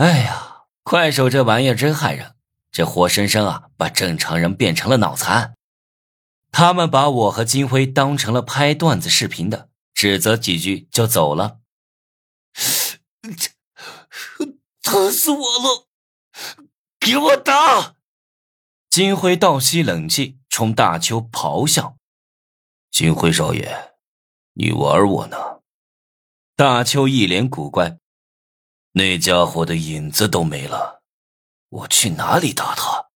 哎呀，快手这玩意儿真害人，这活生生啊把正常人变成了脑残。他们把我和金辉当成了拍段子视频的，指责几句就走了。这疼死我了！给我打！金辉倒吸冷气，冲大邱咆哮：“金辉少爷，你玩我呢？”大邱一脸古怪：“那家伙的影子都没了，我去哪里打他？”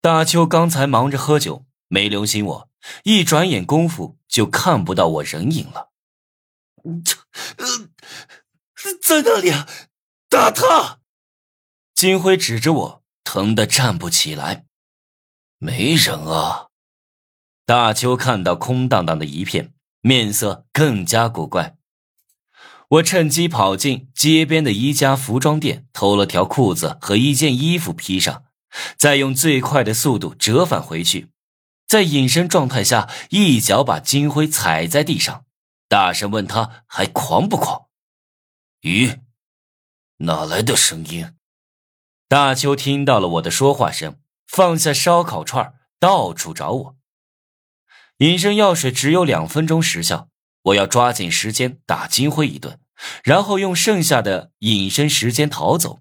大邱刚才忙着喝酒，没留心我，一转眼功夫就看不到我人影了。这，呃，在哪里啊？打他！金辉指着我，疼得站不起来。没人啊！大邱看到空荡荡的一片，面色更加古怪。我趁机跑进街边的一家服装店，偷了条裤子和一件衣服披上，再用最快的速度折返回去，在隐身状态下一脚把金辉踩在地上，大声问他还狂不狂？咦，哪来的声音？大邱听到了我的说话声。放下烧烤串，到处找我。隐身药水只有两分钟时效，我要抓紧时间打金辉一顿，然后用剩下的隐身时间逃走。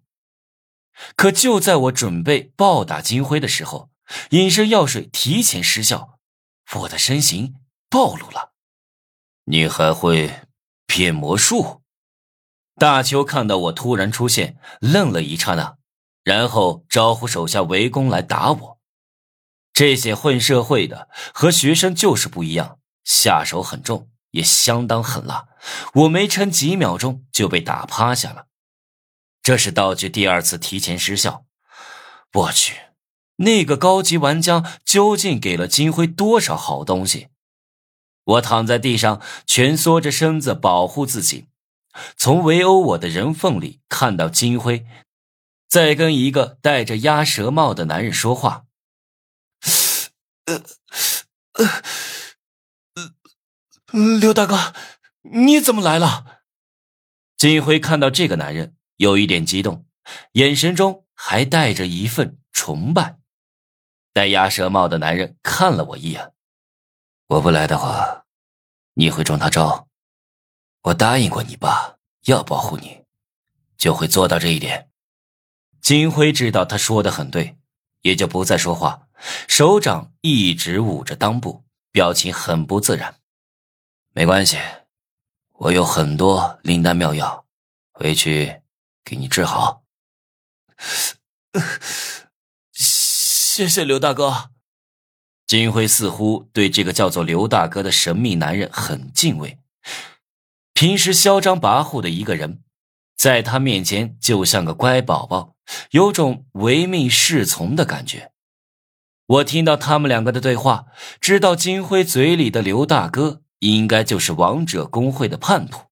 可就在我准备暴打金辉的时候，隐身药水提前失效，我的身形暴露了。你还会变魔术？大邱看到我突然出现，愣了一刹那。然后招呼手下围攻来打我，这些混社会的和学生就是不一样，下手很重，也相当狠辣。我没撑几秒钟就被打趴下了。这是道具第二次提前失效。我去，那个高级玩家究竟给了金辉多少好东西？我躺在地上，蜷缩着身子保护自己，从围殴我的人缝里看到金辉。在跟一个戴着鸭舌帽的男人说话。呃，呃，呃，刘大哥，你怎么来了？金辉看到这个男人，有一点激动，眼神中还带着一份崇拜。戴鸭舌帽的男人看了我一眼，我不来的话，你会中他招。我答应过你爸，要保护你，就会做到这一点。金辉知道他说的很对，也就不再说话，手掌一直捂着裆部，表情很不自然。没关系，我有很多灵丹妙药，回去给你治好。谢谢刘大哥。金辉似乎对这个叫做刘大哥的神秘男人很敬畏。平时嚣张跋扈的一个人，在他面前就像个乖宝宝。有种唯命是从的感觉。我听到他们两个的对话，知道金辉嘴里的刘大哥应该就是王者公会的叛徒。